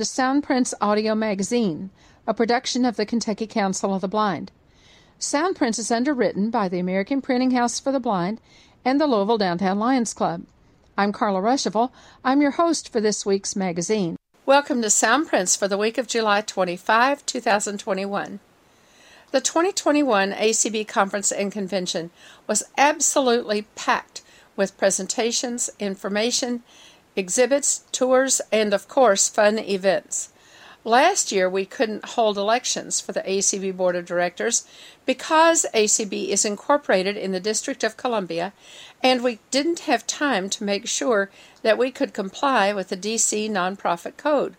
To Soundprints Audio Magazine, a production of the Kentucky Council of the Blind. Soundprints is underwritten by the American Printing House for the Blind and the Louisville Downtown Lions Club. I'm Carla Ruschival. I'm your host for this week's magazine. Welcome to Soundprints for the week of July 25, 2021. The 2021 ACB Conference and Convention was absolutely packed with presentations, information, exhibits, tours, and of course, fun events. Last year, we couldn't hold elections for the ACB Board of Directors because ACB is incorporated in the District of Columbia, and we didn't have time to make sure that we could comply with the DC Nonprofit Code.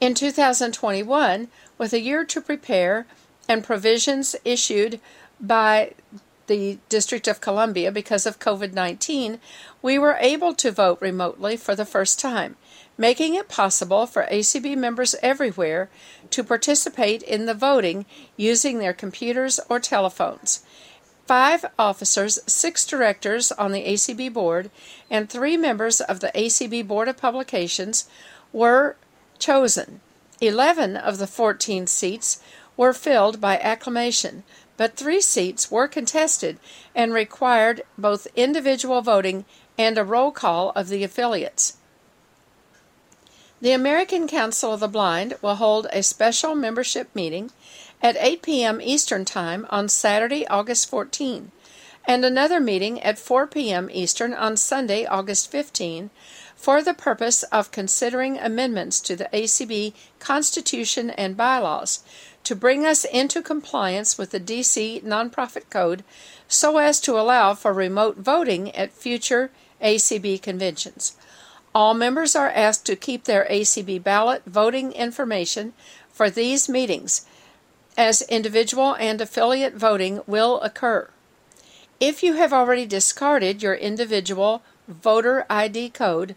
In 2021, with a year to prepare and provisions issued by the District of Columbia because of COVID 19, we were able to vote remotely for the first time, making it possible for ACB members everywhere to participate in the voting using their computers or telephones. Five officers, six directors on the ACB board, and three members of the ACB Board of Publications were chosen. Eleven of the 14 seats were filled by acclamation, but three seats were contested and required both individual voting and a roll call of the affiliates. The American Council of the Blind will hold a special membership meeting at 8 p.m. Eastern Time on Saturday, August 14, and another meeting at 4 p.m. Eastern on Sunday, August 15, for the purpose of considering amendments to the ACB Constitution and bylaws to bring us into compliance with the DC Nonprofit Code so as to allow for remote voting at future ACB conventions. All members are asked to keep their ACB ballot voting information for these meetings, as individual and affiliate voting will occur. If you have already discarded your individual voter ID code,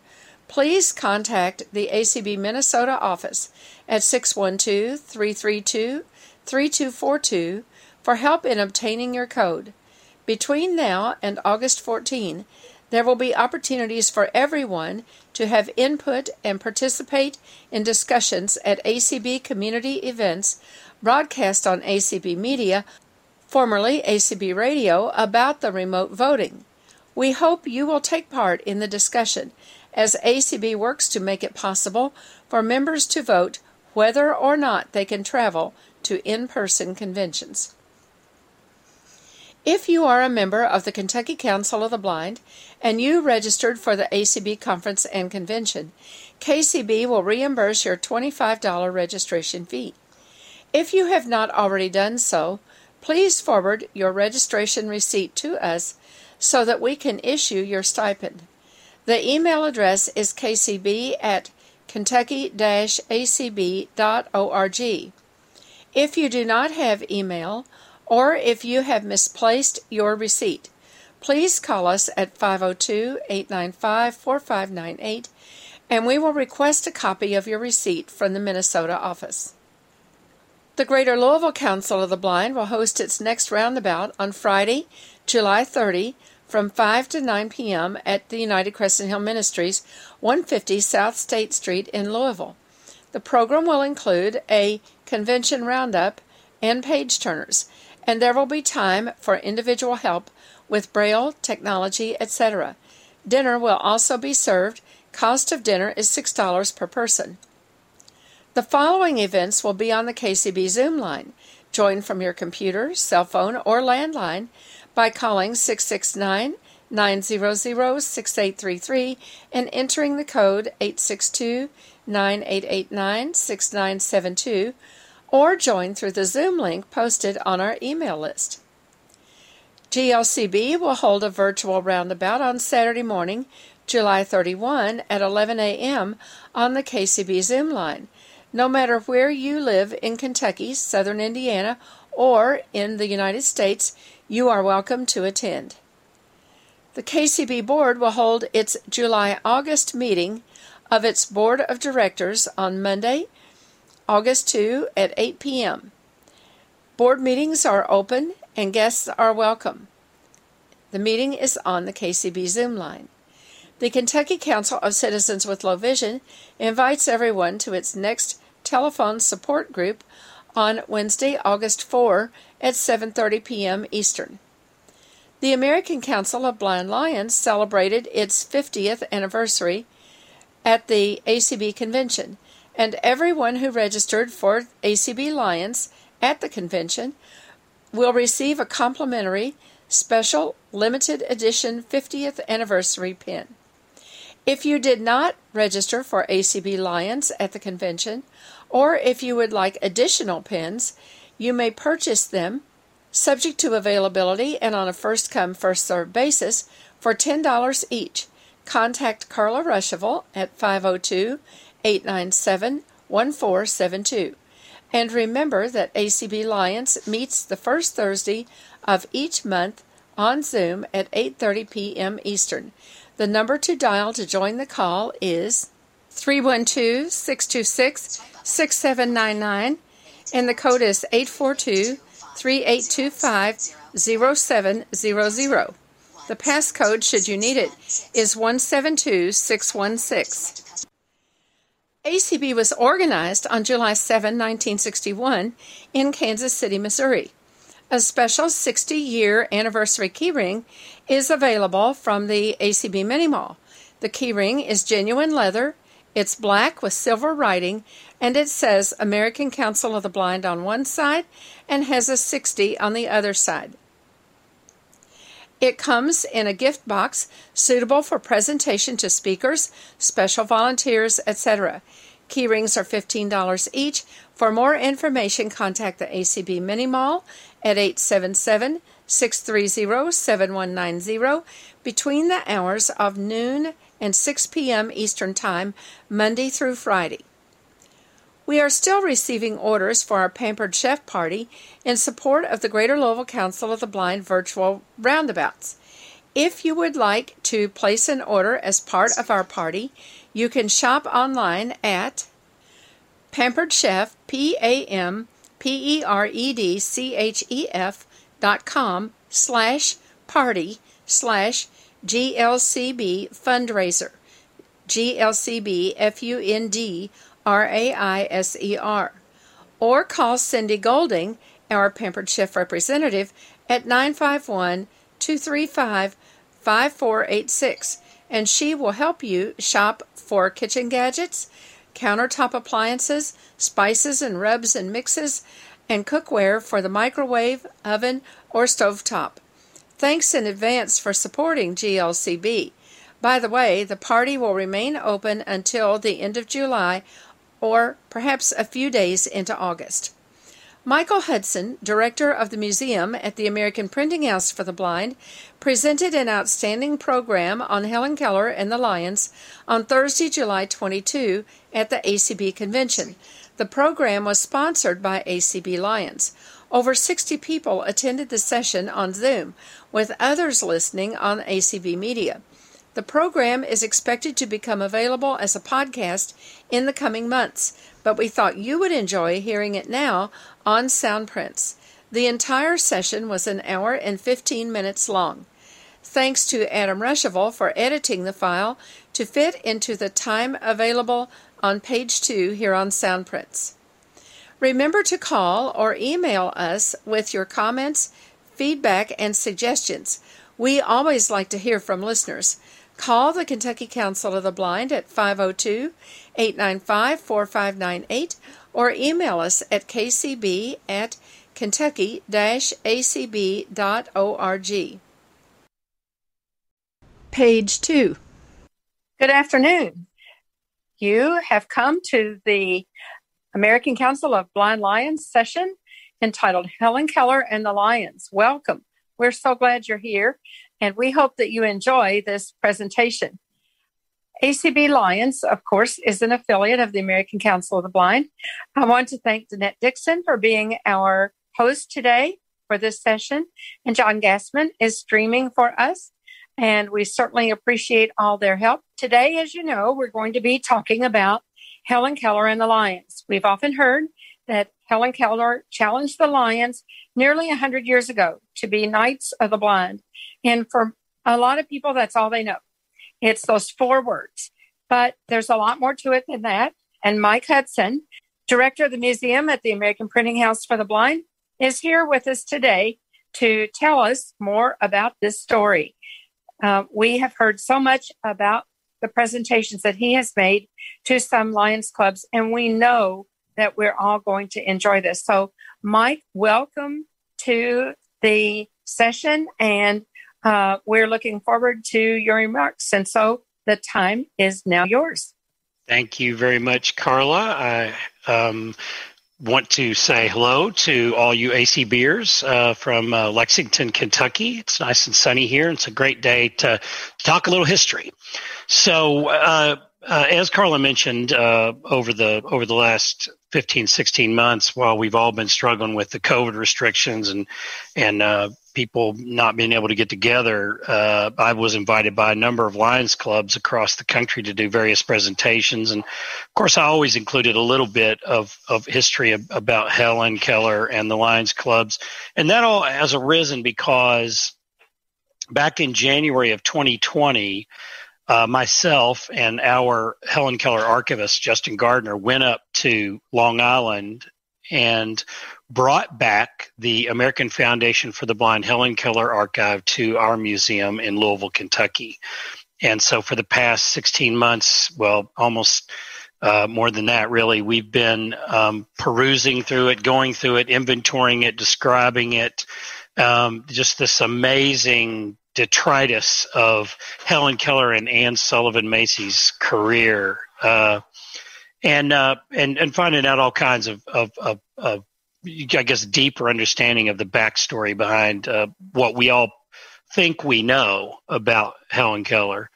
please contact the ACB Minnesota office at 612 332 3242 for help in obtaining your code. Between now and August 14, there will be opportunities for everyone to have input and participate in discussions at ACB community events broadcast on ACB Media, formerly ACB Radio, about the remote voting. We hope you will take part in the discussion as ACB works to make it possible for members to vote whether or not they can travel to in person conventions. If you are a member of the Kentucky Council of the Blind and you registered for the ACB conference and convention, KCB will reimburse your $25 registration fee. If you have not already done so, please forward your registration receipt to us so that we can issue your stipend. The email address is kcb at kentucky-acb.org. If you do not have email, or if you have misplaced your receipt, please call us at 502 895 4598 and we will request a copy of your receipt from the Minnesota office. The Greater Louisville Council of the Blind will host its next roundabout on Friday, July 30 from 5 to 9 p.m. at the United Crescent Hill Ministries, 150 South State Street in Louisville. The program will include a convention roundup and page turners, and there will be time for individual help with braille, technology, etc. Dinner will also be served. Cost of dinner is $6 per person. The following events will be on the KCB Zoom line. Join from your computer, cell phone, or landline by calling 669 900 6833 and entering the code 862 9889 6972 or join through the Zoom link posted on our email list. GLCB will hold a virtual roundabout on Saturday morning, July 31 at 11 a.m. on the KCB Zoom line. No matter where you live in Kentucky, southern Indiana, or in the United States, you are welcome to attend. The KCB Board will hold its July August meeting of its Board of Directors on Monday, August 2 at 8 p.m. Board meetings are open and guests are welcome. The meeting is on the KCB Zoom line. The Kentucky Council of Citizens with Low Vision invites everyone to its next telephone support group on Wednesday, August 4 at 7:30 p.m. Eastern. The American Council of Blind Lions celebrated its 50th anniversary at the ACB convention, and everyone who registered for ACB Lions at the convention will receive a complimentary special limited edition 50th anniversary pin. If you did not register for ACB Lions at the convention, or if you would like additional pins, you may purchase them subject to availability and on a first come, first served basis for $10 each. Contact Carla Ruschival at 502 897 1472. And remember that ACB Lions meets the first Thursday of each month on Zoom at 8:30 p.m. Eastern. The number to dial to join the call is 312 626 6799, and the code is 842 3825 0700. The passcode, should you need it, is 172616. ACB was organized on July 7, 1961, in Kansas City, Missouri. A special 60 year anniversary keyring is available from the ACB Mini Mall. The keyring is genuine leather, it's black with silver writing, and it says American Council of the Blind on one side and has a 60 on the other side. It comes in a gift box suitable for presentation to speakers, special volunteers, etc. Keyrings are $15 each. For more information, contact the ACB Mini Mall at 877 630 7190 between the hours of noon and 6 p.m. Eastern Time, Monday through Friday. We are still receiving orders for our Pampered Chef Party in support of the Greater Louisville Council of the Blind virtual roundabouts. If you would like to place an order as part of our party, you can shop online at Pampered Chef, P A M P E R E D C H E F dot com slash party slash GLCB fundraiser. GLCB F U N D R A I S E R. Or call Cindy Golding, our Pampered Chef representative, at 951 235 5486, and she will help you shop for kitchen gadgets, countertop appliances, spices and rubs and mixes, and cookware for the microwave, oven, or stovetop. Thanks in advance for supporting GLCB. By the way, the party will remain open until the end of July or perhaps a few days into August. Michael Hudson, director of the museum at the American Printing House for the Blind, presented an outstanding program on Helen Keller and the Lions on Thursday, July 22 at the ACB convention. The program was sponsored by ACB Lions. Over 60 people attended the session on Zoom, with others listening on ACB Media. The program is expected to become available as a podcast in the coming months, but we thought you would enjoy hearing it now on Soundprints. The entire session was an hour and 15 minutes long. Thanks to Adam Ruschival for editing the file to fit into the time available on page 2 here on Soundprints. Remember to call or email us with your comments, feedback, and suggestions. We always like to hear from listeners. Call the Kentucky Council of the Blind at 502 895 4598 or email us at kcb at kentucky acb.org. Page 2. Good afternoon. You have come to the American Council of Blind Lions session entitled Helen Keller and the Lions. Welcome. We're so glad you're here, and we hope that you enjoy this presentation. ACB Lions, of course, is an affiliate of the American Council of the Blind. I want to thank Danette Dixon for being our host today for this session, and John Gassman is streaming for us, and we certainly appreciate all their help. Today, as you know, we're going to be talking about Helen Keller and the Lions. We've often heard that Helen Keller challenged the Lions nearly 100 years ago to be Knights of the Blind. And for a lot of people, that's all they know. It's those four words. But there's a lot more to it than that. And Mike Hudson, director of the museum at the American Printing House for the Blind, is here with us today to tell us more about this story. Uh, we have heard so much about the presentations that he has made to some Lions clubs, and we know that we're all going to enjoy this. So, Mike, welcome to the session, and uh, we're looking forward to your remarks. And so, the time is now yours. Thank you very much, Carla. I um, want to say hello to all you ACBers uh, from uh, Lexington, Kentucky. It's nice and sunny here. It's a great day to talk a little history. So, uh, as Carla mentioned, uh, over the over the last 15, 16 months, while we've all been struggling with the COVID restrictions and and uh, people not being able to get together, uh, I was invited by a number of Lions clubs across the country to do various presentations. And of course, I always included a little bit of, of history of, about Helen Keller and the Lions clubs. And that all has arisen because back in January of 2020, uh, myself and our Helen Keller archivist, Justin Gardner, went up to Long Island and brought back the American Foundation for the Blind Helen Keller Archive to our museum in Louisville, Kentucky. And so for the past 16 months, well, almost uh, more than that, really, we've been um, perusing through it, going through it, inventorying it, describing it. Um, just this amazing detritus of Helen Keller and Anne Sullivan Macy's career. Uh, and, uh, and and finding out all kinds of, of, of, of I guess, deeper understanding of the backstory behind uh, what we all think we know about Helen Keller.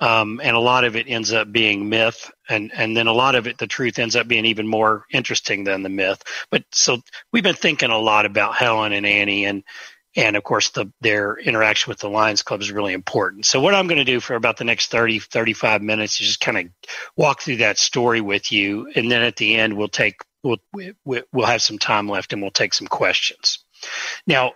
Um, and a lot of it ends up being myth, and and then a lot of it, the truth ends up being even more interesting than the myth. But so we've been thinking a lot about Helen and Annie, and and of course the their interaction with the Lions Club is really important. So what I'm going to do for about the next 30 35 minutes is just kind of walk through that story with you, and then at the end we'll take we'll, we'll have some time left and we'll take some questions. Now,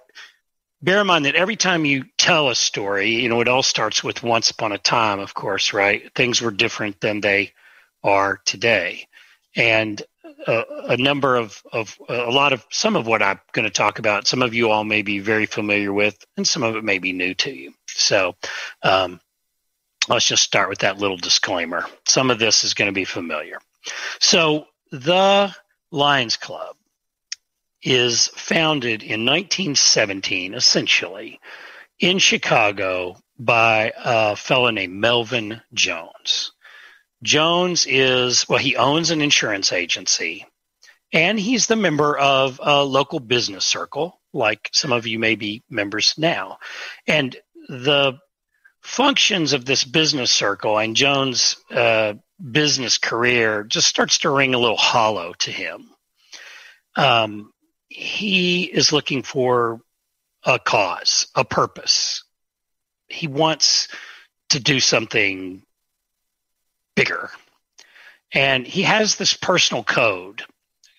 bear in mind that every time you tell a story, you know, it all starts with once upon a time, of course, right? Things were different than they are today. And a, number of, of a lot of some of what I'm going to talk about, some of you all may be very familiar with, and some of it may be new to you. So, um, let's just start with that little disclaimer. Some of this is going to be familiar. So, the Lions Club is founded in 1917, essentially, in Chicago by a fellow named Melvin Jones. Jones is, well, he owns an insurance agency and he's the member of a local business circle, like some of you may be members now. And the functions of this business circle and Jones' uh, business career just starts to ring a little hollow to him. Um, he is looking for a cause, a purpose. He wants to do something bigger. And he has this personal code.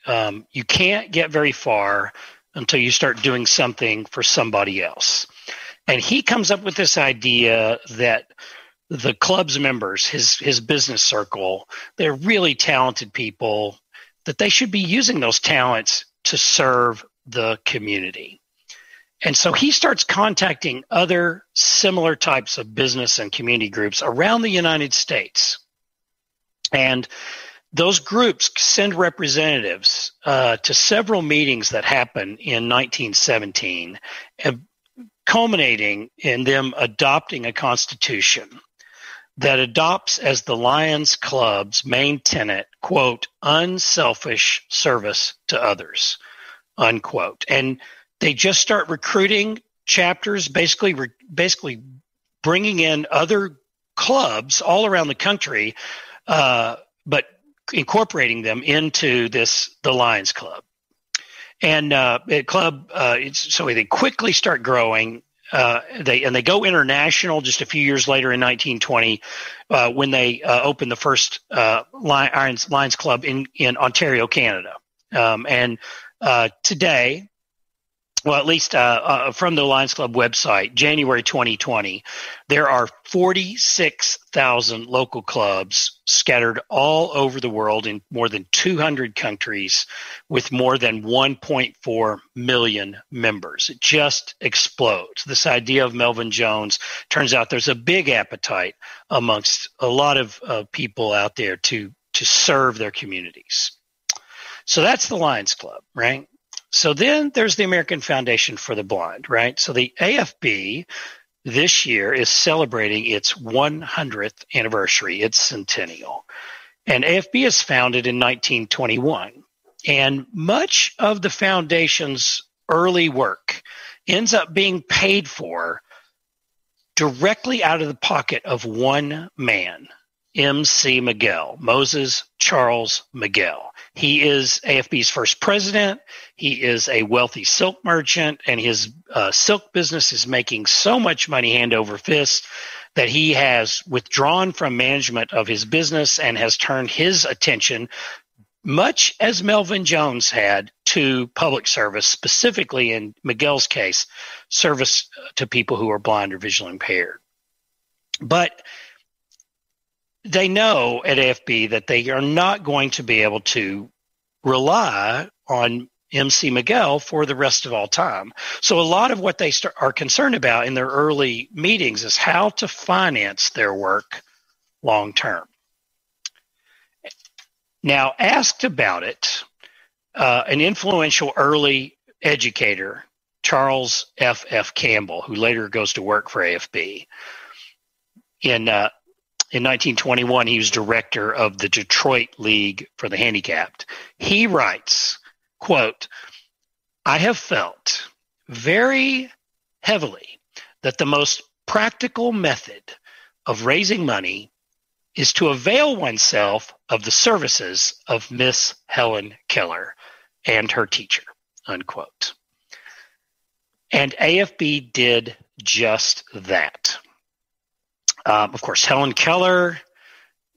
Um, you can't get very far until you start doing something for somebody else. And he comes up with this idea that the club's members, his his business circle, they're really talented people that they should be using those talents to serve the community. And so he starts contacting other similar types of business and community groups around the United States. And those groups send representatives uh, to several meetings that happen in 1917, culminating in them adopting a constitution that adopts as the Lions Club's main tenet, quote, unselfish service to others, unquote. And they just start recruiting chapters, basically, basically bringing in other clubs all around the country, uh, but incorporating them into this, the Lions Club. And uh, club, uh, so they quickly start growing uh, they and they go international just a few years later in 1920 uh, when they uh, opened the first uh, Lions, Lions Club in in Ontario, Canada. Um, and uh, today, well, at least uh, uh, from the Lions Club website, January 2020, there are 46,000 local clubs scattered all over the world in more than 200 countries with more than 1.4 million members. It just explodes. This idea of Melvin Jones turns out there's a big appetite amongst a lot of uh, people out there to to serve their communities. So that's the Lions Club, right? So then there's the American Foundation for the Blind, right? So the AFB this year is celebrating its 100th anniversary, its centennial. And AFB is founded in 1921. And much of the foundation's early work ends up being paid for directly out of the pocket of one man, M.C. Migel, Moses Charles Migel. He is AFB's first president. He is a wealthy silk merchant, and his uh, silk business is making so much money hand over fist that he has withdrawn from management of his business and has turned his attention, much as Melvin Jones had, to public service, specifically in Migel's case, service to people who are blind or visually impaired. But they know at AFB that they are not going to be able to rely on MC Migel for the rest of all time. So a lot of what they start, are concerned about in their early meetings is how to finance their work long term. Now, asked about it, uh, an influential early educator, Charles F. F. Campbell, who later goes to work for AFB, in uh, in 1921, he was director of the Detroit League for the Handicapped. He writes, quote, I have felt very heavily that the most practical method of raising money is to avail oneself of the services of Miss Helen Keller and her teacher, unquote. And AFB did just that. Um, of course, Helen Keller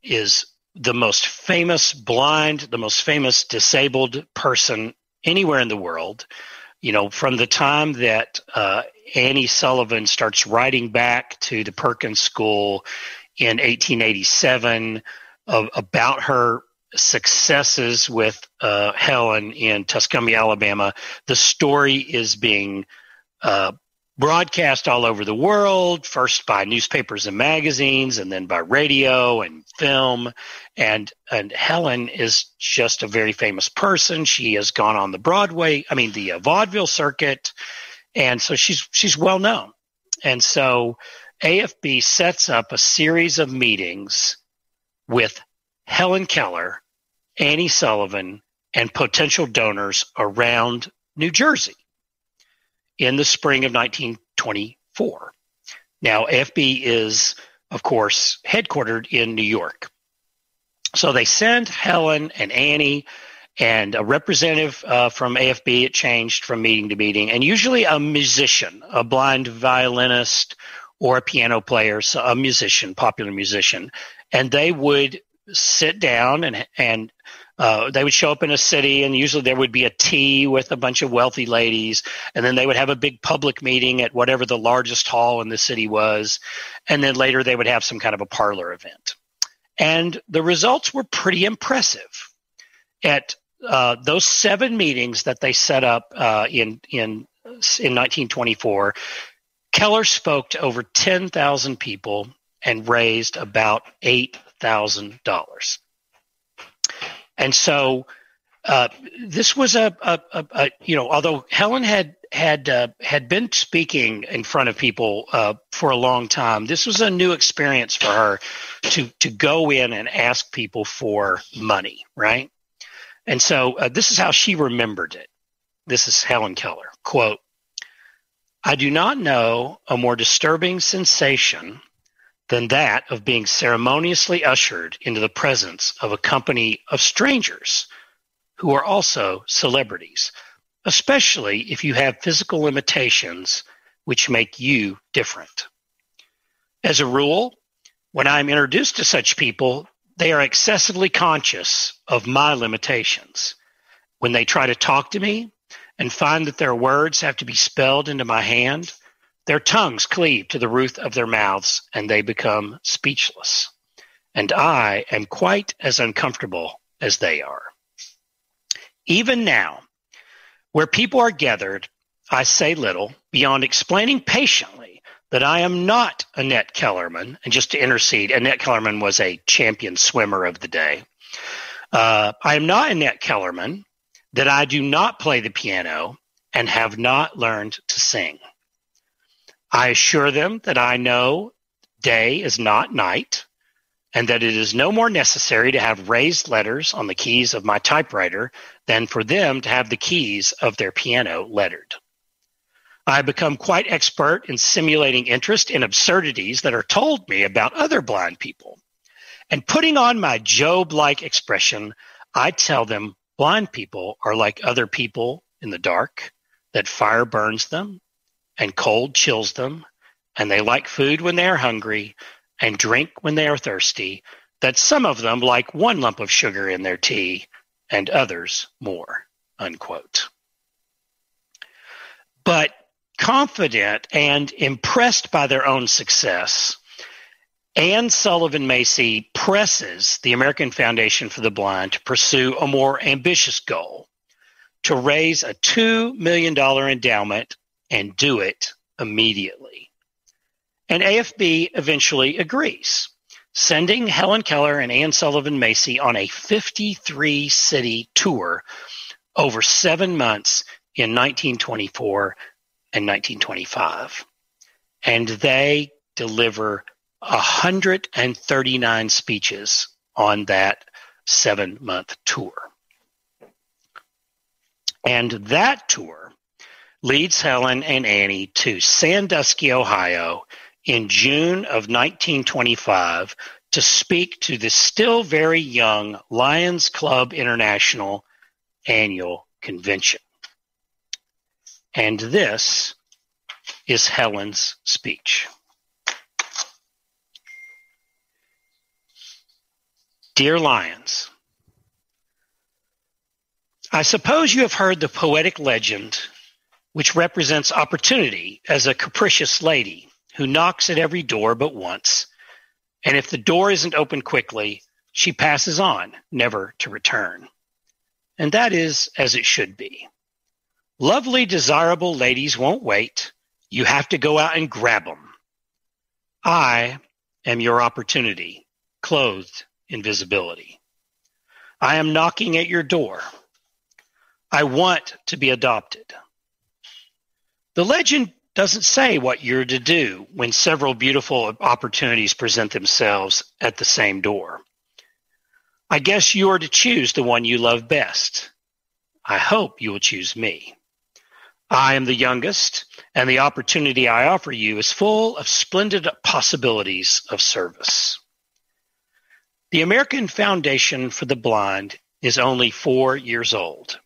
is the most famous blind, the most famous disabled person anywhere in the world. You know, from the time that uh, Annie Sullivan starts writing back to the Perkins School in 1887 uh, about her successes with uh, Helen in Tuscumbia, Alabama, the story is being uh, broadcast all over the world, first by newspapers and magazines, and then by radio and film. And and Helen is just a very famous person. She has gone on the Broadway, I mean the uh, vaudeville circuit, and so she's she's well known. And so AFB sets up a series of meetings with Helen Keller, Annie Sullivan, and potential donors around New Jersey in the spring of 1924. Now, AFB is, of course, headquartered in New York. So they send Helen and Annie and a representative uh, from AFB. It changed from meeting to meeting, and usually a musician, a blind violinist or a piano player, so a musician, popular musician, and they would sit down and and uh, they would show up in a city, and usually there would be a tea with a bunch of wealthy ladies, and then they would have a big public meeting at whatever the largest hall in the city was, and then later they would have some kind of a parlor event. And the results were pretty impressive. At uh, those seven meetings that they set up uh, in in in 1924, Keller spoke to over 10,000 people and raised about eight thousand dollars. And so uh, this was a, a, a, a, you know, although Helen had had uh, had been speaking in front of people uh, for a long time, this was a new experience for her to to go in and ask people for money, right? And so uh, this is how she remembered it. This is Helen Keller quote. I do not know a more disturbing sensation than that of being ceremoniously ushered into the presence of a company of strangers who are also celebrities, especially if you have physical limitations which make you different. As a rule, when I'm introduced to such people, they are excessively conscious of my limitations. When they try to talk to me and find that their words have to be spelled into my hand, their tongues cleave to the roof of their mouths and they become speechless. And I am quite as uncomfortable as they are. Even now, where people are gathered, I say little beyond explaining patiently that I am not Annette Kellerman. And just to intercede, Annette Kellerman was a champion swimmer of the day. Uh, I am not Annette Kellerman, that I do not play the piano and have not learned to sing. I assure them that I know day is not night and that it is no more necessary to have raised letters on the keys of my typewriter than for them to have the keys of their piano lettered. I have become quite expert in simulating interest in absurdities that are told me about other blind people. And putting on my Job like expression, I tell them blind people are like other people in the dark, that fire burns them and cold chills them, and they like food when they are hungry and drink when they are thirsty, that some of them like one lump of sugar in their tea and others more. Unquote. But confident and impressed by their own success, Anne Sullivan Macy presses the American Foundation for the Blind to pursue a more ambitious goal to raise a $2 million endowment and do it immediately. And AFB eventually agrees, sending Helen Keller and Anne Sullivan Macy on a 53 city tour over seven months in 1924 and 1925. And they deliver 139 speeches on that seven month tour. And that tour leads Helen and Annie to Sandusky, Ohio in June of 1925 to speak to the still very young Lions Club International annual convention. And this is Helen's speech. Dear Lions, I suppose you have heard the poetic legend which represents opportunity as a capricious lady who knocks at every door but once, and if the door isn't opened quickly, she passes on, never to return. And that is as it should be. Lovely, desirable ladies won't wait. You have to go out and grab them. I am your opportunity, clothed in visibility. I am knocking at your door. I want to be adopted. The legend doesn't say what you're to do when several beautiful opportunities present themselves at the same door. I guess you are to choose the one you love best. I hope you will choose me. I am the youngest, and the opportunity I offer you is full of splendid possibilities of service. The American Foundation for the Blind is only four years old.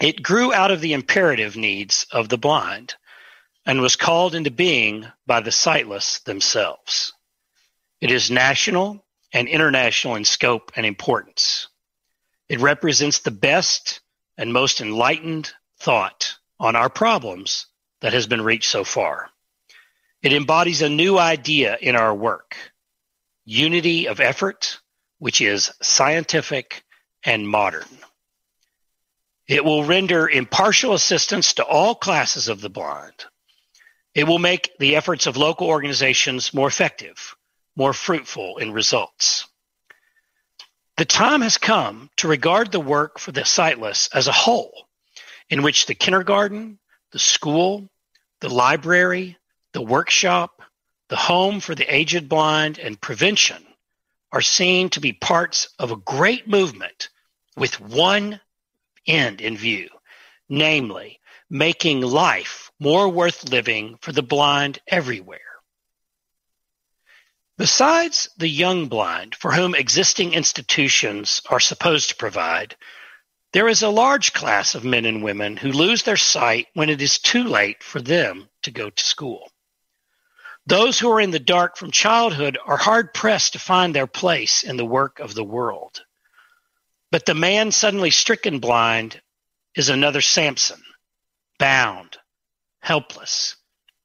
It grew out of the imperative needs of the blind and was called into being by the sightless themselves. It is national and international in scope and importance. It represents the best and most enlightened thought on our problems that has been reached so far. It embodies a new idea in our work unity of effort, which is scientific and modern. It will render impartial assistance to all classes of the blind. It will make the efforts of local organizations more effective, more fruitful in results. The time has come to regard the work for the sightless as a whole, in which the kindergarten, the school, the library, the workshop, the home for the aged blind, and prevention are seen to be parts of a great movement with one end in view, namely, making life more worth living for the blind everywhere. Besides the young blind, for whom existing institutions are supposed to provide, there is a large class of men and women who lose their sight when it is too late for them to go to school. Those who are in the dark from childhood are hard pressed to find their place in the work of the world. But the man suddenly stricken blind is another Samson, bound, helpless,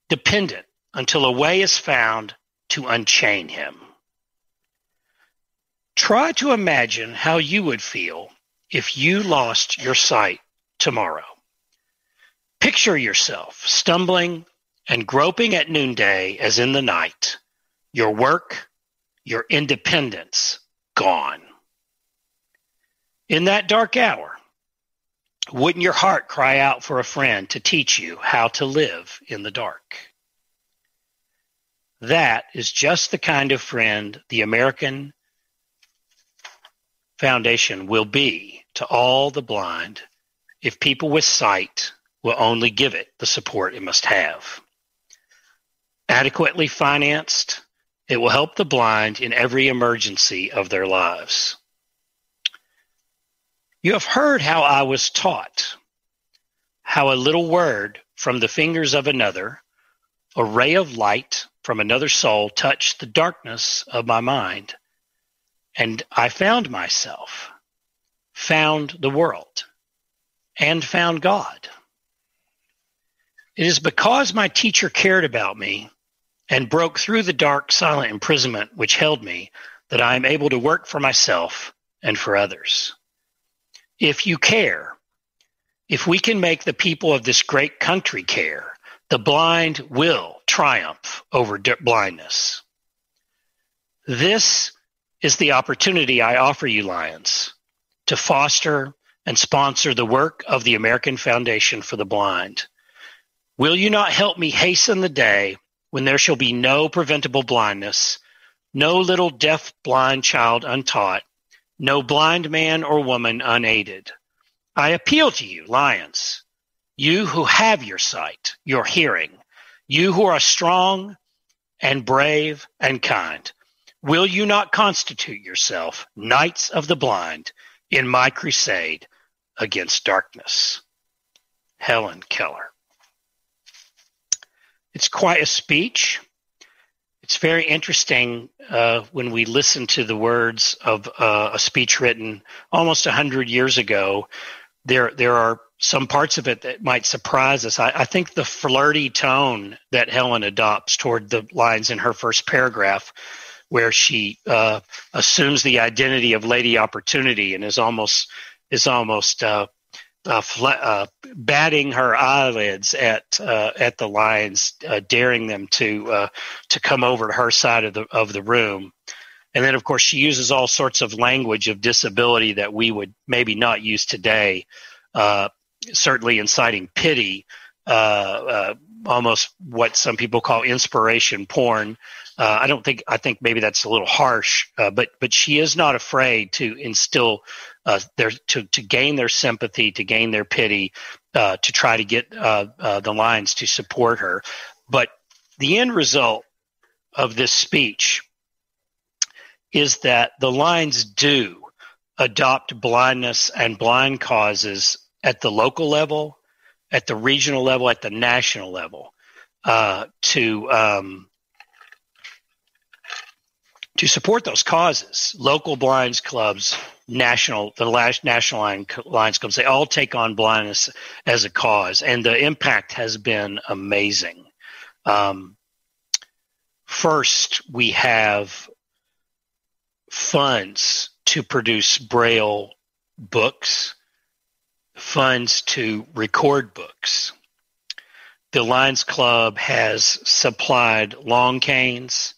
dependent until a way is found to unchain him. Try to imagine how you would feel if you lost your sight tomorrow. Picture yourself stumbling and groping at noonday as in the night, your work, your independence gone. In that dark hour, wouldn't your heart cry out for a friend to teach you how to live in the dark? That is just the kind of friend the American Foundation will be to all the blind if people with sight will only give it the support it must have. Adequately financed, it will help the blind in every emergency of their lives. You have heard how I was taught, how a little word from the fingers of another, a ray of light from another soul touched the darkness of my mind, and I found myself, found the world, and found God. It is because my teacher cared about me and broke through the dark, silent imprisonment which held me that I am able to work for myself and for others. If you care, if we can make the people of this great country care, the blind will triumph over blindness. This is the opportunity I offer you, Lions, to foster and sponsor the work of the American Foundation for the Blind. Will you not help me hasten the day when there shall be no preventable blindness, no little deaf blind child untaught, no blind man or woman unaided? I appeal to you, lions, you who have your sight, your hearing, you who are strong and brave and kind. Will you not constitute yourself knights of the blind in my crusade against darkness? Helen Keller. It's quite a speech. It's very interesting uh, when we listen to the words of uh, a speech written almost 100 years ago. There, there are some parts of it that might surprise us. I, I, think the flirty tone that Helen adopts toward the lines in her first paragraph, where she uh, assumes the identity of Lady Opportunity and is almost is almost uh, fl- uh, batting her eyelids at uh, at the lions, uh, daring them to uh, to come over to her side of the of the room. And then, of course, she uses all sorts of language of disability that we would maybe not use today. Uh, certainly, inciting pity, almost what some people call inspiration porn. I don't think I think maybe that's a little harsh, but but she is not afraid to instill uh, their, to, to gain their sympathy, to gain their pity, uh, to try to get uh, uh, the Lions to support her. But the end result of this speech is that the Lions do adopt blindness and blind causes at the local level, at the regional level, at the national level, uh, to um, to support those causes. Local blinds clubs national the last national line, lions clubs they all take on blindness as a cause and the impact has been amazing um, first we have funds to produce braille books funds to record books the lions club has supplied long canes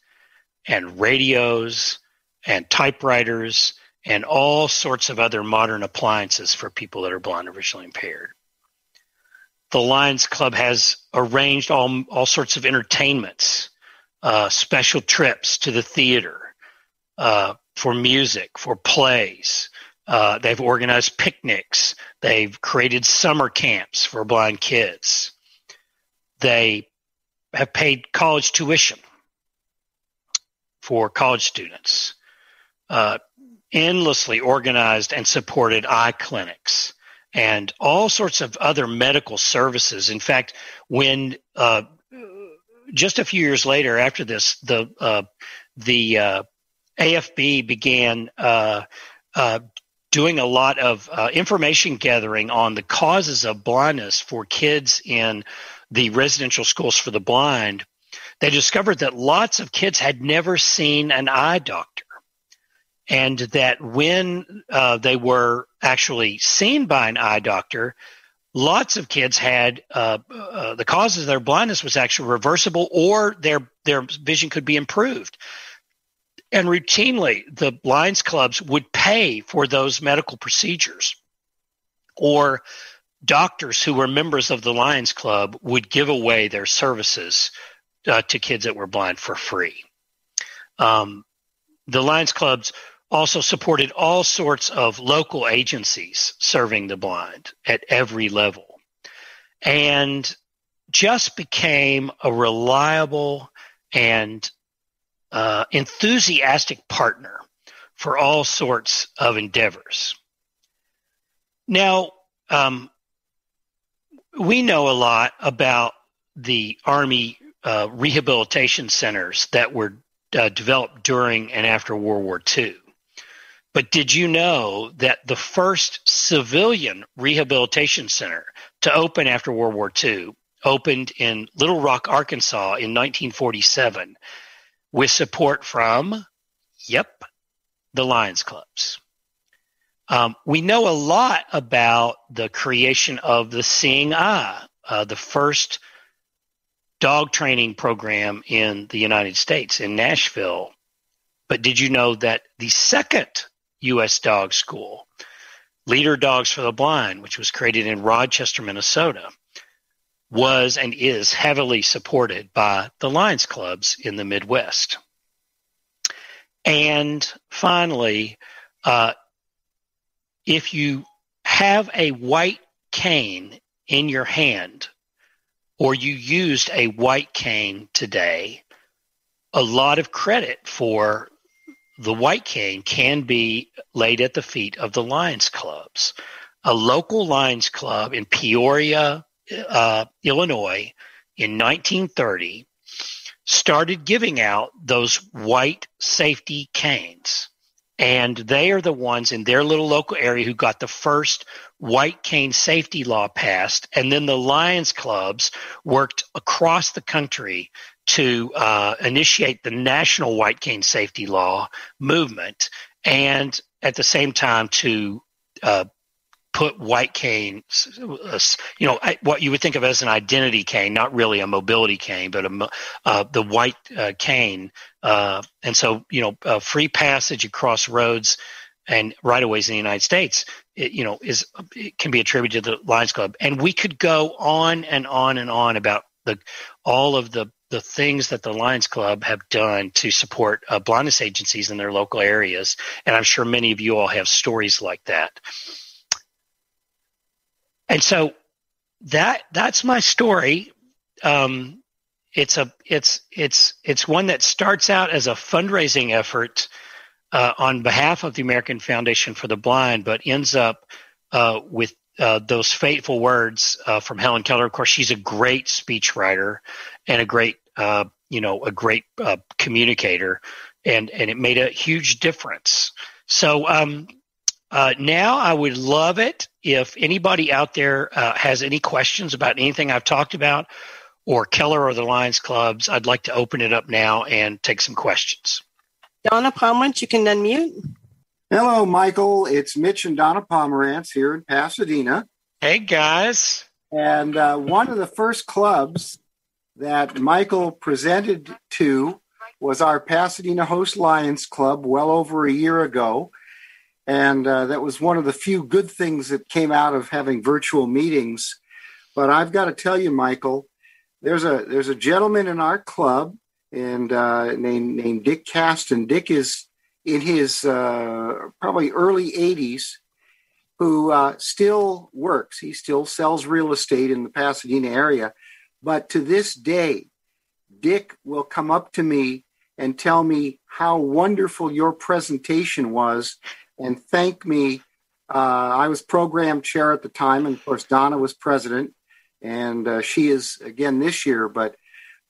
and radios and typewriters and all sorts of other modern appliances for people that are blind or visually impaired. The Lions Club has arranged all, all sorts of entertainments, uh, special trips to the theater, uh, for music, for plays. Uh, they've organized picnics. They've created summer camps for blind kids. They have paid college tuition for college students. Uh, endlessly organized and supported eye clinics and all sorts of other medical services. In fact, when uh, just a few years later, after this, the uh, the uh, AFB began uh, uh, doing a lot of uh, information gathering on the causes of blindness for kids in the residential schools for the blind, they discovered that lots of kids had never seen an eye doctor. And that when uh, they were actually seen by an eye doctor, lots of kids had uh, uh, the causes of their blindness was actually reversible or their their vision could be improved and routinely the Lions clubs would pay for those medical procedures or doctors who were members of the Lions Club would give away their services uh, to kids that were blind for free. Um, the Lions Clubs also supported all sorts of local agencies serving the blind at every level and just became a reliable and uh, enthusiastic partner for all sorts of endeavors. Now, um, we know a lot about the Army uh, rehabilitation centers that were uh, developed during and after World War II. But did you know that the first civilian rehabilitation center to open after World War II opened in Little Rock, Arkansas in 1947 with support from, yep, the Lions clubs. Um, we know a lot about the creation of the Seeing Eye, uh, the first dog training program in the United States in Nashville. But did you know that the second U.S. dog school, Leader Dogs for the Blind, which was created in Rochester, Minnesota, was and is heavily supported by the Lions clubs in the Midwest. And finally, uh, if you have a white cane in your hand, or you used a white cane today, a lot of credit for the white cane can be laid at the feet of the Lions clubs. A local Lions club in Peoria, uh, Illinois, in 1930 started giving out those white safety canes. And they are the ones in their little local area who got the first white cane safety law passed. And then the Lions clubs worked across the country to uh, initiate the national white cane safety law movement and at the same time to uh, put white cane, you know, what you would think of as an identity cane, not really a mobility cane, but a, uh, the white uh, cane. Uh, and so, you know, free passage across roads and right of ways in the United States, it, you know, is it can be attributed to the Lions Club. And we could go on and on and on about the all of the the things that the Lions Club have done to support uh, blindness agencies in their local areas. And I'm sure many of you all have stories like that. And so that that's my story. Um, it's a it's it's it's one that starts out as a fundraising effort uh, on behalf of the American Foundation for the Blind, but ends up uh, with uh, those fateful words uh, from Helen Keller. Of course, she's a great speechwriter and a great uh, you know a great uh, communicator, and and it made a huge difference. So um, uh, now, I would love it if anybody out there uh, has any questions about anything I've talked about or Keller or the Lions Clubs. I'd like to open it up now and take some questions. Donna Pomerantz, you can unmute. Hello, Michael. It's Mitch and Donna Pomerantz here in Pasadena. Hey, guys. And uh, one of the first clubs that Michael presented to was our Pasadena Host Lions Club well over a year ago. And uh, that was one of the few good things that came out of having virtual meetings. But I've got to tell you, Michael, there's a there's a gentleman in our club and uh, named named Dick Caston. Dick is in his uh, probably early 80s, who uh, still works. He still sells real estate in the Pasadena area, but to this day, Dick will come up to me and tell me how wonderful your presentation was and thank me. Uh, I was program chair at the time, and of course Donna was president, and uh, she is again this year. But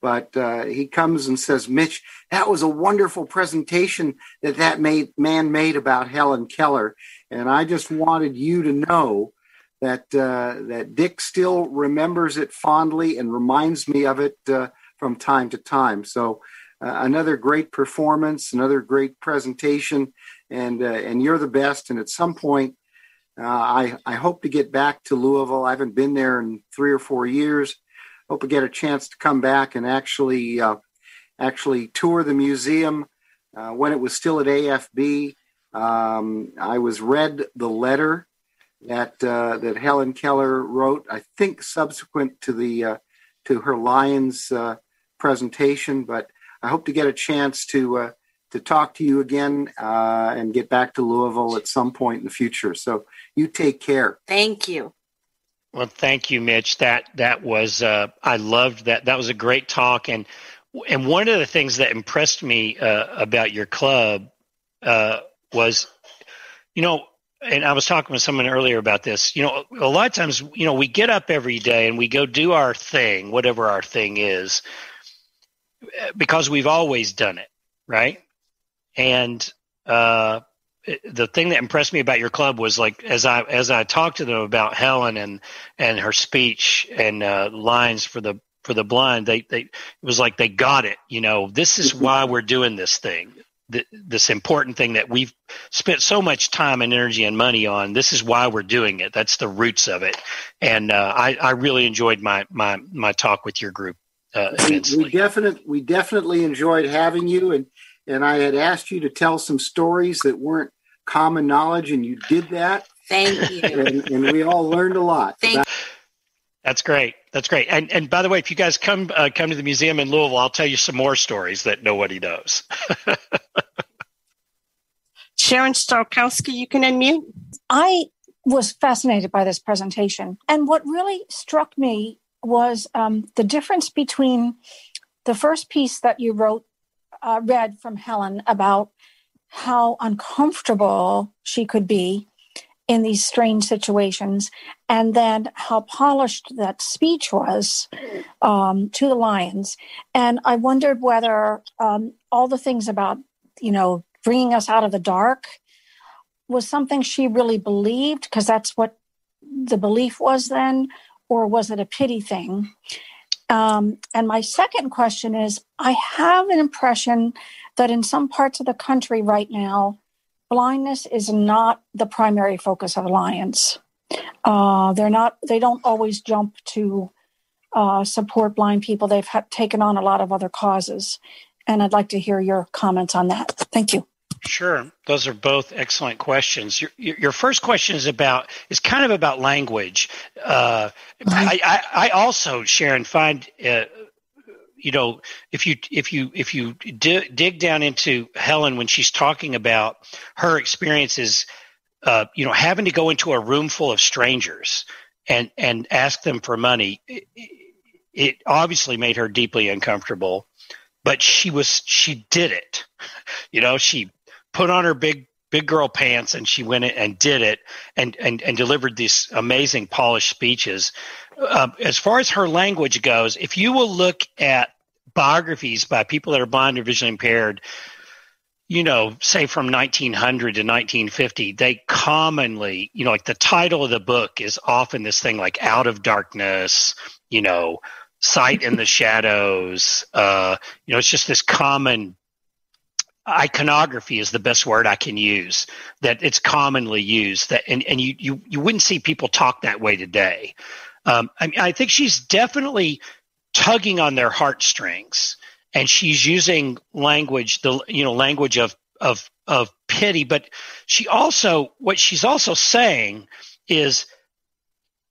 but uh, he comes and says, Mitch, that was a wonderful presentation that that made, man made about Helen Keller. And I just wanted you to know that, uh, that Dick still remembers it fondly and reminds me of it uh, from time to time. So uh, another great performance, another great presentation, and, uh, and you're the best. And at some point, uh, I, I hope to get back to Louisville. I haven't been there in three or four years hope to get a chance to come back and actually uh, actually tour the museum uh, when it was still at AFB. Um, I was read the letter that uh, that Helen Keller wrote. I think subsequent to the uh, to her Lions presentation, but I hope to get a chance to to talk to you again and get back to Louisville at some point in the future. So you take care. Thank you. Well, thank you, Mitch. That that was uh, I loved that. That was a great talk, and and one of the things that impressed me uh, about your club uh, was, you know, and I was talking with someone earlier about this. You know, a lot of times, you know, we get up every day and we go do our thing, whatever our thing is, because we've always done it, right? And uh, the thing that impressed me about your club was like as I as I talked to them about Helen and and her speech and uh, Lions for the for the blind, they they it was like they got it. You know, this is why we're doing this thing. this important thing that we've spent so much time and energy and money on. This is why we're doing it. That's the roots of it. And uh, I, I really enjoyed my my my talk with your group. Uh, we, we definitely we definitely enjoyed having you and and I had asked you to tell some stories that weren't common knowledge, and you did that. Thank you. And, and we all learned a lot. Thank about- That's great. That's great. And and by the way, if you guys come uh, come to the museum in Louisville, I'll tell you some more stories that nobody knows. Sharon Starkowski, you can unmute. I was fascinated by this presentation, and what really struck me was um, the difference between the first piece that you wrote, uh, read from Helen about how uncomfortable she could be in these strange situations, and then how polished that speech was um, to the Lions. And I wondered whether um, all the things about, you know, bringing us out of the dark was something she really believed, because that's what the belief was then, or was it a pity thing? Um, and my second question is I have an impression that in some parts of the country right now, blindness is not the primary focus of Alliance. Uh, they're not. They don't always jump to uh, support blind people. They've ha- taken on a lot of other causes, and I'd like to hear your comments on that. Thank you. Sure, those are both excellent questions. Your, your first question is about is kind of about language. Uh, I, I, I, also, Sharon, find uh, you know if you if you if you d- dig down into Helen when she's talking about her experiences uh, you know having to go into a room full of strangers and and ask them for money it, it obviously made her deeply uncomfortable but she was she did it you know she put on her big big girl pants and she went and did it and and, and delivered these amazing polished speeches uh, as far as her language goes if you will look at biographies by people that are blind or visually impaired, you know, say from 1900 to 1950, they commonly, you know, like the title of the book is often this thing like Out of Darkness, you know, Sight in the Shadows. Uh, you know, it's just this common iconography is the best word I can use that it's commonly used that and, and you, you you wouldn't see people talk that way today. Um, I mean, I think she's definitely tugging on their heartstrings and she's using language the you know language of of of pity but she also what she's also saying is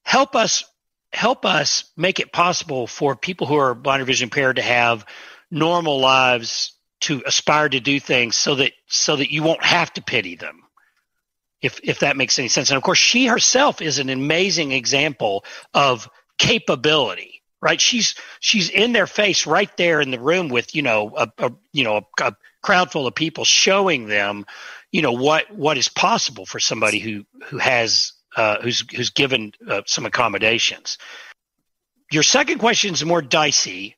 help us help us make it possible for people who are blind or vision impaired to have normal lives to aspire to do things so that so that you won't have to pity them if if that makes any sense and of course she herself is an amazing example of capability right? She's she's in their face right there in the room with you know a, a you know a, a, crowd full of people showing them you know what what is possible for somebody who who has uh, who's who's given uh, some accommodations. Your second question is more dicey.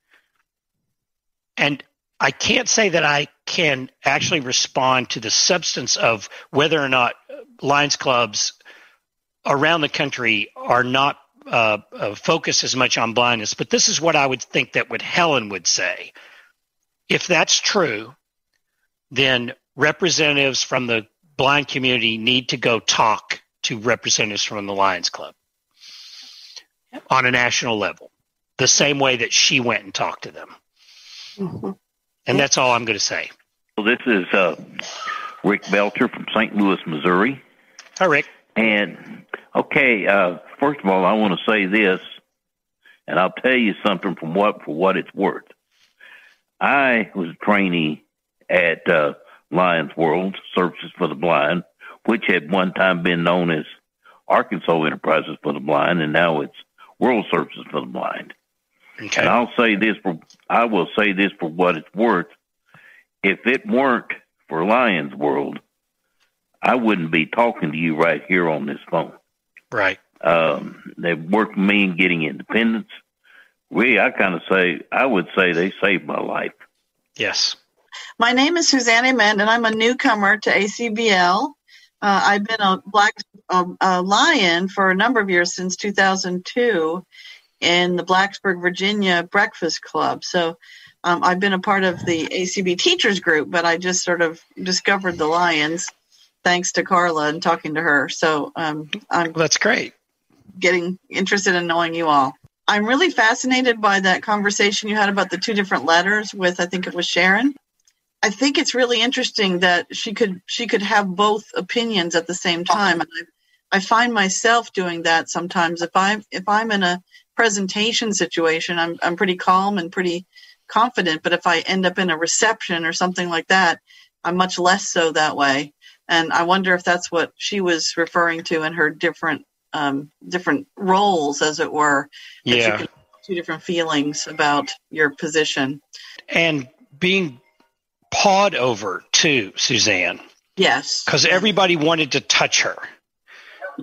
and I can't say that I can actually respond to the substance of whether or not Lions clubs around the country are not uh, uh, focused as much on blindness. But this is what I would think that what Helen would say. If that's true, then representatives from the blind community need to go talk to representatives from the Lions Club on a national level, the same way that she went and talked to them. Mm-hmm. And that's all I'm going to say. Well, this is uh, Rick Belcher from St. Louis, Missouri. Hi, Rick. And okay, uh, first of all, I want to say this, and I'll tell you something from what for what it's worth. I was a trainee at uh, Lions World Services for the Blind, which had one time been known as Arkansas Enterprises for the Blind, and now it's World Services for the Blind. Okay. And I'll say this for I will say this for what it's worth. If it weren't for Lions World, I wouldn't be talking to you right here on this phone. Right. Um, they worked me in getting independence. We, I kind of say, I would say they saved my life. Yes. My name is Suzanne Amend, and I'm a newcomer to ACBL. Uh, I've been a black a, a lion for a number of years since 2002 in the Blacksburg, Virginia Breakfast Club. So um, I've been a part of the ACB teachers group, but I just sort of discovered the Lions thanks to Carla and talking to her. So um, I'm well, that's great. Getting interested in knowing you all. I'm really fascinated by that conversation you had about the two different letters with I think it was Sharon. I think it's really interesting that she could she could have both opinions at the same time. And I, I find myself doing that sometimes. If I'm if I'm in a presentation situation, I'm I'm pretty calm and pretty confident. But if I end up in a reception or something like that, I'm much less so that way. And I wonder if that's what she was referring to in her different um, different roles, as it were. Yeah. Two different feelings about your position. And being pawed over too, Suzanne. Yes. Because everybody wanted to touch her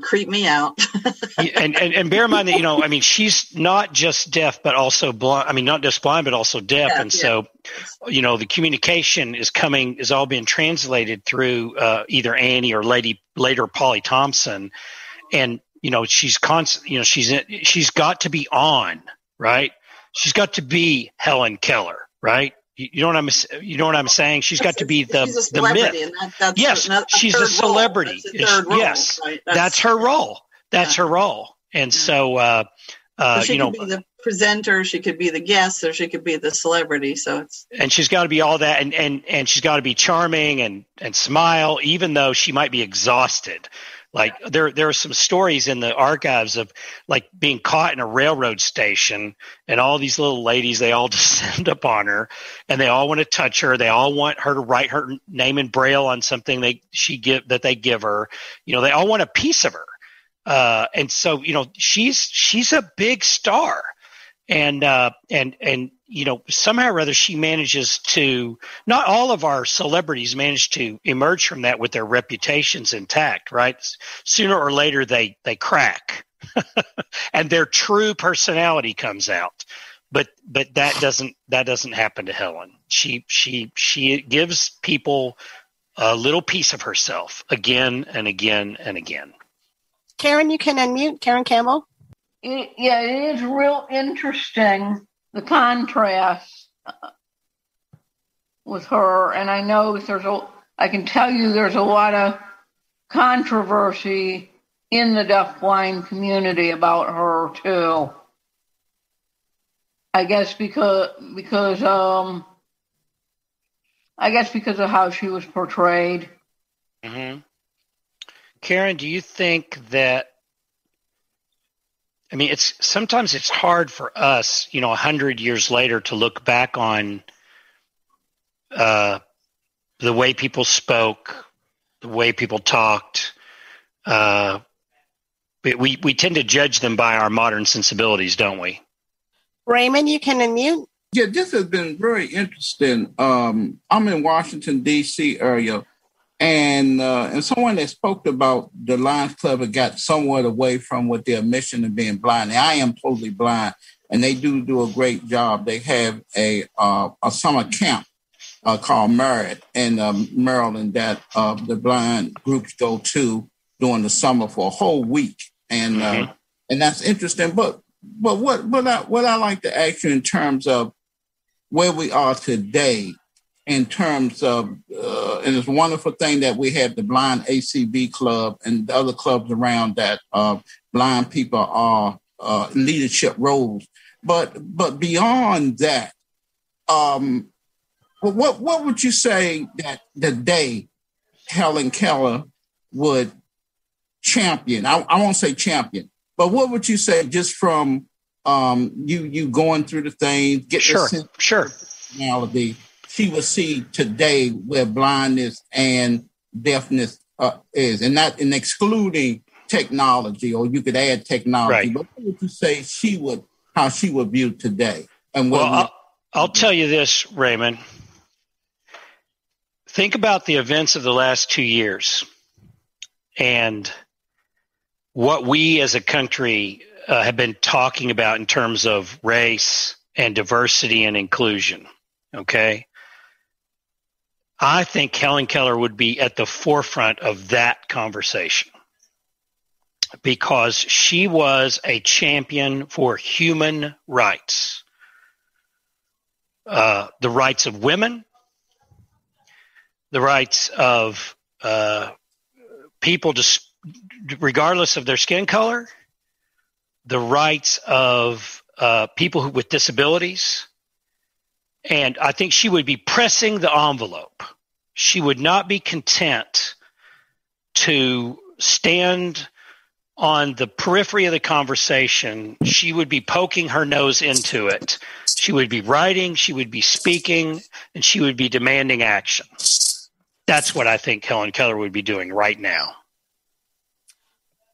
creep me out. and, and, and bear in mind that you know, I mean, she's not just deaf, but also blind. I mean, not just blind, but also deaf. Yeah, and yeah. so, you know, the communication is coming is all being translated through uh, either Annie or Lady later Polly Thompson, and you know, she's constant. You know, she's in, she's got to be on right. She's got to be Helen Keller, right? You know what I'm you know what I'm saying? She's got to be the the myth. That, yes, she's a celebrity. Role, yes, right? that's, that's, her role. That's yeah. her role. And yeah. so, uh, uh, so you know, she could be the presenter, she could be the guest, or she could be the celebrity. So it's and she's got to be all that, and and and she's got to be charming and and smile, even though she might be exhausted. Like there, there are some stories in the archives of like being caught in a railroad station, and all these little ladies they all descend upon her, and they all want to touch her. They all want her to write her name in braille on something they she give that they give her. You know, they all want a piece of her, uh, and so you know she's she's a big star, and uh, and and you know, somehow or other she manages to, not all of our celebrities manage to emerge from that with their reputations intact, right? Sooner or later they, they crack and their true personality comes out. But, but that doesn't, that doesn't happen to Helen. She, she, she gives people a little piece of herself again and again and again. Karen, you can unmute. Karen Campbell. yeah, it is real interesting the contrast with her, and I know there's a, I can tell you there's a lot of controversy in the deafblind community about her too. I guess because because um I guess because of how she was portrayed. Mm-hmm. Karen, do you think that I mean, it's sometimes it's hard for us, you know, a hundred years later to look back on uh, the way people spoke, the way people talked. Uh, we we tend to judge them by our modern sensibilities, don't we? Raymond, you can unmute. Yeah, this has been very interesting. Um, I'm in Washington D.C. area, and uh, and someone that spoke about the Lions Club had got somewhat away from what their mission of being blind. And I am totally blind, and they do do a great job. They have a uh, a summer camp uh, called Merrick in um, Maryland that uh, the blind groups go to during the summer for a whole week, and uh, mm-hmm. and that's interesting. But but what what I what I like to ask you in terms of where we are today, in terms of uh, and it's a wonderful thing that we have the blind ACB club and the other clubs around that uh, blind people are uh, leadership roles. But but beyond that, um, what what would you say that the day Helen Keller would champion? I, I won't say champion, but what would you say just from um, you you going through the things, get sure, sure personality she would see today where blindness and deafness uh, is, and not in excluding technology, or you could add technology. Right. But what would you say she would how she would view today? And well, I'll, I'll tell you this, Raymond. Think about the events of the last two years and what we as a country uh, have been talking about in terms of race and diversity and inclusion. Okay. I think Helen Keller would be at the forefront of that conversation because she was a champion for human rights, uh, the rights of women, the rights of uh, people, regardless of their skin color, the rights of uh, people who, with disabilities. And I think she would be pressing the envelope. She would not be content to stand on the periphery of the conversation. She would be poking her nose into it. She would be writing, she would be speaking, and she would be demanding action. That's what I think Helen Keller would be doing right now.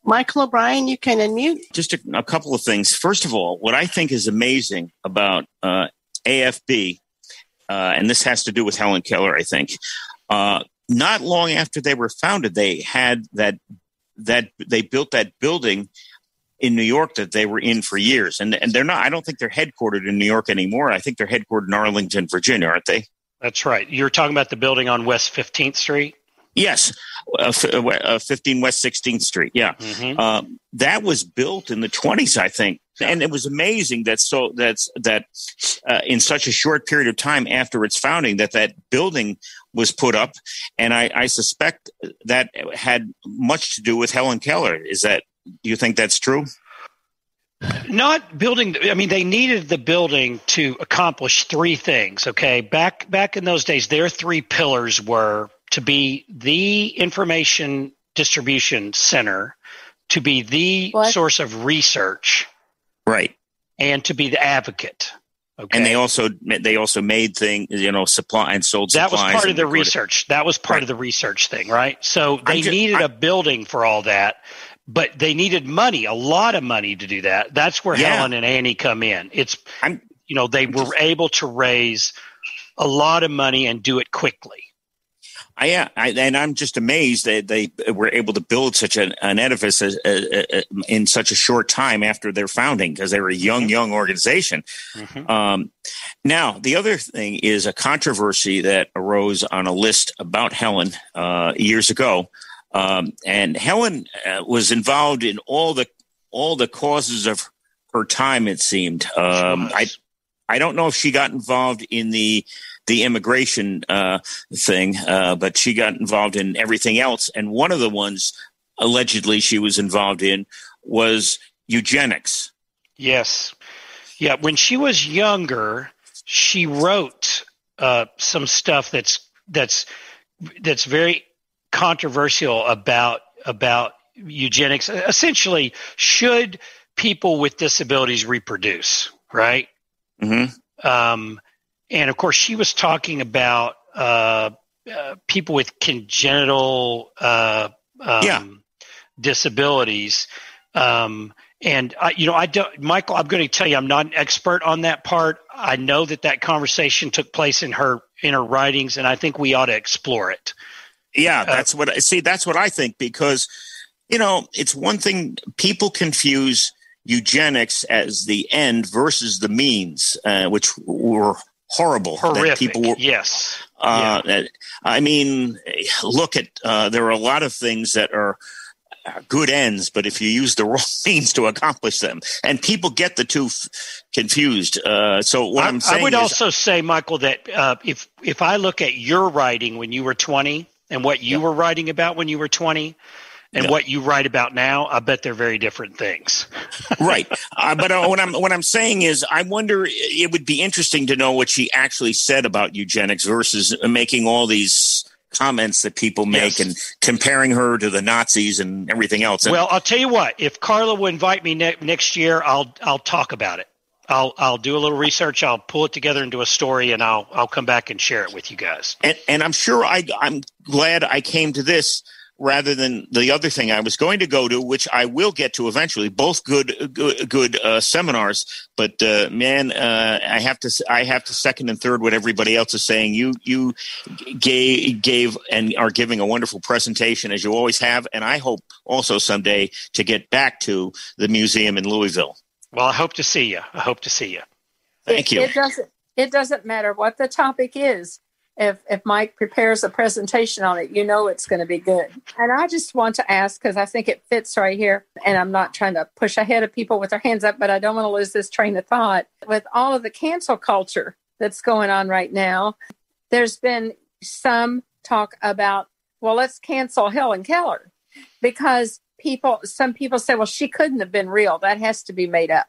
Michael O'Brien, you can unmute. Just a, a, couple of things. First of all, what I think is amazing about uh, AFB, uh, and this has to do with Helen Keller, I think. Uh, not long after they were founded, they had that that they built that building in New York that they were in for years, and and they're not. I don't think they're headquartered in New York anymore. I think they're headquartered in Arlington, Virginia, aren't they? That's right. You're talking about the building on West 15th Street. Yes, uh, uh, uh, 15 West 16th Street. Yeah, mm-hmm. Um, that was built in the 20s, I think, and it was amazing that so that's that uh, in such a short period of time after its founding that that building was put up, and I, I suspect that had much to do with Helen Keller. Is that do you think that's true? not building i mean they needed the building to accomplish three things okay back back in those days their three pillars were to be the information distribution center to be the what? source of research right and to be the advocate okay and they also they also made things you know supply and sold that was part of the research that was part right. of the research thing right so they just, needed I, a building for all that but they needed money, a lot of money to do that. That's where yeah. Helen and Annie come in. It's I'm, you know they were able to raise a lot of money and do it quickly. I, yeah, I, and I'm just amazed that they were able to build such an, an edifice as, uh, uh, in such a short time after their founding because they were a young, mm-hmm. young organization. Mm-hmm. Um, now, the other thing is a controversy that arose on a list about Helen uh, years ago um, and Helen uh, was involved in all the all the causes of her time. It seemed. Um, I I don't know if she got involved in the the immigration uh, thing, uh, but she got involved in everything else. And one of the ones allegedly she was involved in was eugenics. Yes, yeah. When she was younger, she wrote uh, some stuff that's that's that's very controversial about about eugenics. Essentially, should people with disabilities reproduce? Right. Mm-hmm. Um, and of course, she was talking about uh, uh, people with congenital uh, um, yeah. disabilities. Um, and I, you know, I don't, Michael. I'm going to tell you, I'm not an expert on that part. I know that that conversation took place in her in her writings, and I think we ought to explore it. Yeah, uh, that's what I see. That's what I think because, you know, it's one thing people confuse eugenics as the end versus the means, uh, which were horrible. Horrific. That people were, yes. uh, that- I mean, look at uh, there are a lot of things that are good ends, but if you use the wrong means to accomplish them, and people get the two f- confused. Uh, so what I, I'm saying I would is, also say, Michael, that uh, if if I look at your writing when you were 20 and what you were writing about when you were 20 and what you write about now, I bet they're very different things. right. Uh, but uh, what I'm what I'm saying is, I wonder. It would be interesting to know what she actually said about eugenics versus making all these comments that people make Yes. and comparing her to the Nazis and everything else. And Well, I'll tell you what. If Carla will invite me ne- next year, I'll I'll talk about it. I'll I'll do a little research. I'll pull it together into a story, and I'll I'll come back and share it with you guys. and, and I'm sure I, I'm glad I came to this rather than the other thing I was going to go to, which I will get to eventually. Both good, good, good uh, seminars, but uh, man, uh, I have to, I have to second and third what everybody else is saying. You, you gave, gave and are giving a wonderful presentation as you always have, and I hope also someday to get back to the museum in Louisville. Well, I hope to see you. I hope to see you. Thank it, you. It doesn't. It doesn't matter what the topic is. If if Mike prepares a presentation on it, you know it's going to be good. And I just want to ask because I think it fits right here. And I'm not trying to push ahead of people with their hands up, but I don't want to lose this train of thought. With all of the cancel culture that's going on right now, there's been some talk about well, let's cancel Helen Keller because people. Some people say, well, she couldn't have been real. That has to be made up.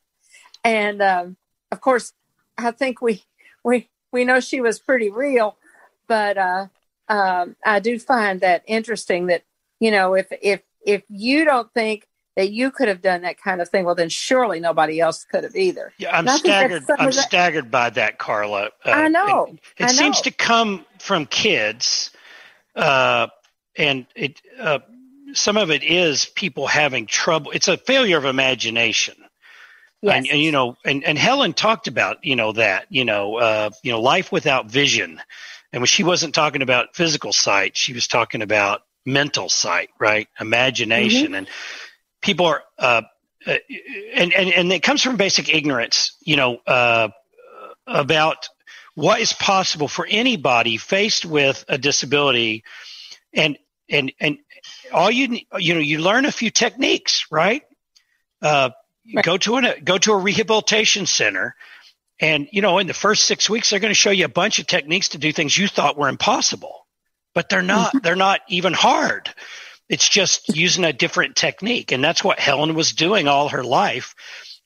And um, of course, I think we we we know she was pretty real, but uh, um, I do find that interesting. That you know, if if if you don't think that you could have done that kind of thing, well, then surely nobody else could have either. Yeah, I'm And I think that's staggered. I'm the- staggered by that, Carla. Uh, I know. It, it I seems know. to come from kids, uh, and it. Uh, some of it is people having trouble. It's a failure of imagination. Yes. And, and you know, and, and Helen talked about you know that you know uh, you know life without vision, and when she wasn't talking about physical sight, she was talking about mental sight, right? Imagination, and people are, uh, uh, and and and it comes from basic ignorance, you know, uh, about what is possible for anybody faced with a disability, and and and all you you know you learn a few techniques, right? Uh, you Go to an go to a rehabilitation center, and you know in the first six weeks they're going to show you a bunch of techniques to do things you thought were impossible, but they're not. they're not even hard. It's just using a different technique, and that's what Helen was doing all her life.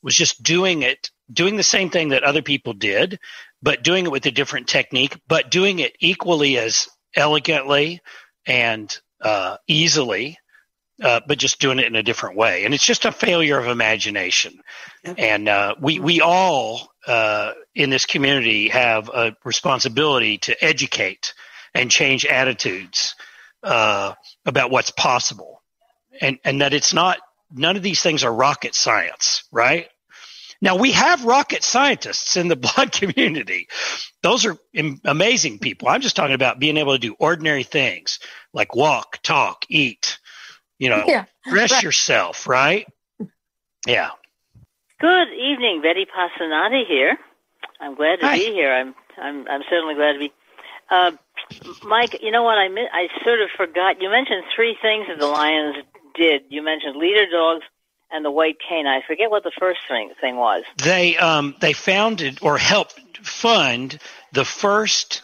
Was just doing it, doing the same thing that other people did, but doing it with a different technique, but doing it equally as elegantly and uh, easily, uh, but just doing it in a different way. And it's just a failure of imagination. And uh, we we all uh, in this community have a responsibility to educate and change attitudes uh, about what's possible, and and that it's not none of these things are rocket science, right? Now we have rocket scientists in the blind community. Those are am- amazing people. I'm just talking about being able to do ordinary things like walk, talk, eat, you know, Yeah, dress right. yourself, right? Yeah. Good evening, Betty Passanati here. I'm glad to Hi. be here. I'm I'm I'm certainly glad to be. Uh, Mike, you know what? I mi- I sort of forgot. You mentioned three things that the Lions did. You mentioned leader dogs and the white cane. I forget what the first thing thing was. They um they founded or helped fund the first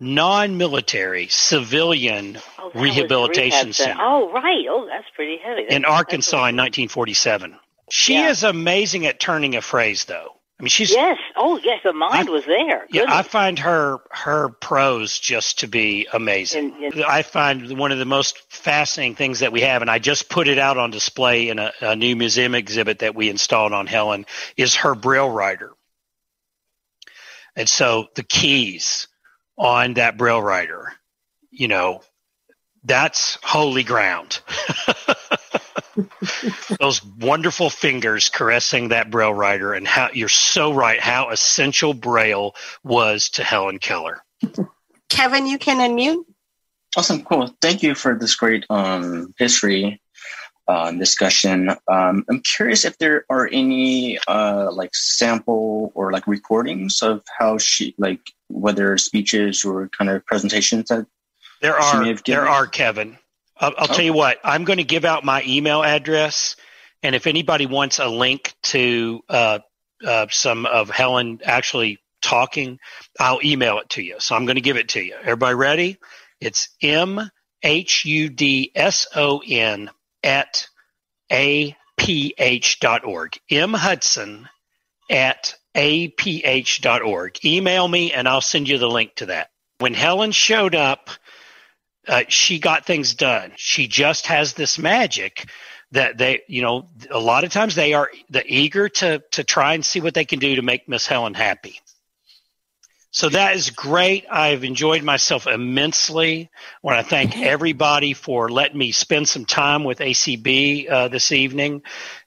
non-military civilian Oh, rehabilitation rehab center Oh, right. Oh, that's pretty heavy. in Arkansas in 1947. She Yeah. is amazing at turning a phrase though. I mean she's Yes. Oh, yes. The mind was there. Yeah, I find her her prose just to be amazing. In- in- I find one of the most fascinating things that we have, and I just put it out on display in a, a new museum exhibit that we installed on Helen, is her braille writer. And so the keys on that braille writer, you know, that's holy ground. Those wonderful fingers caressing that braille writer, and how you're so right, how essential braille was to Helen Keller. Kevin, you can unmute. Awesome, cool. Thank you for this great um, history. uh, discussion. Um, I'm curious if there are any uh, like sample or like recordings of how she like whether speeches or kind of presentations that there are. There are, Kevin. I'll, I'll oh. tell you what. I'm going to give out my email address, and if anybody wants a link to uh, uh, some of Helen actually talking, I'll email it to you. So I'm going to give it to you. Everybody ready? It's M H U D S O N at a p h dot org. M Hudson at aph.org. Email me and I'll send you the link to that. When Helen showed up, uh, she got things done. She just has this magic that they, you know, a lot of times they are the eager to to try and see what they can do to make Miss Helen happy. So that is great. I've enjoyed myself immensely. I want to thank everybody for letting me spend some time with ACB uh, this evening.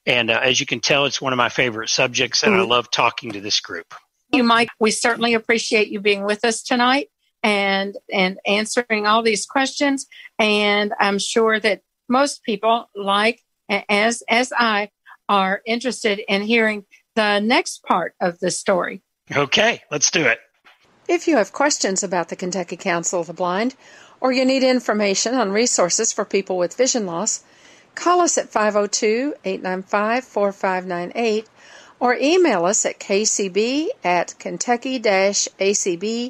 And uh, as you can tell, it's one of my favorite subjects, and I mm-hmm. love talking to this group. You, Mike. We certainly appreciate you being with us tonight and and answering all these questions. And I'm sure that most people, like as as I, are interested in hearing the next part of the story. Okay, let's do it. If you have questions about the Kentucky Council of the Blind, or you need information on resources for people with vision loss, call us at 502 895 4598 or email us at kcb at kentucky acb.org.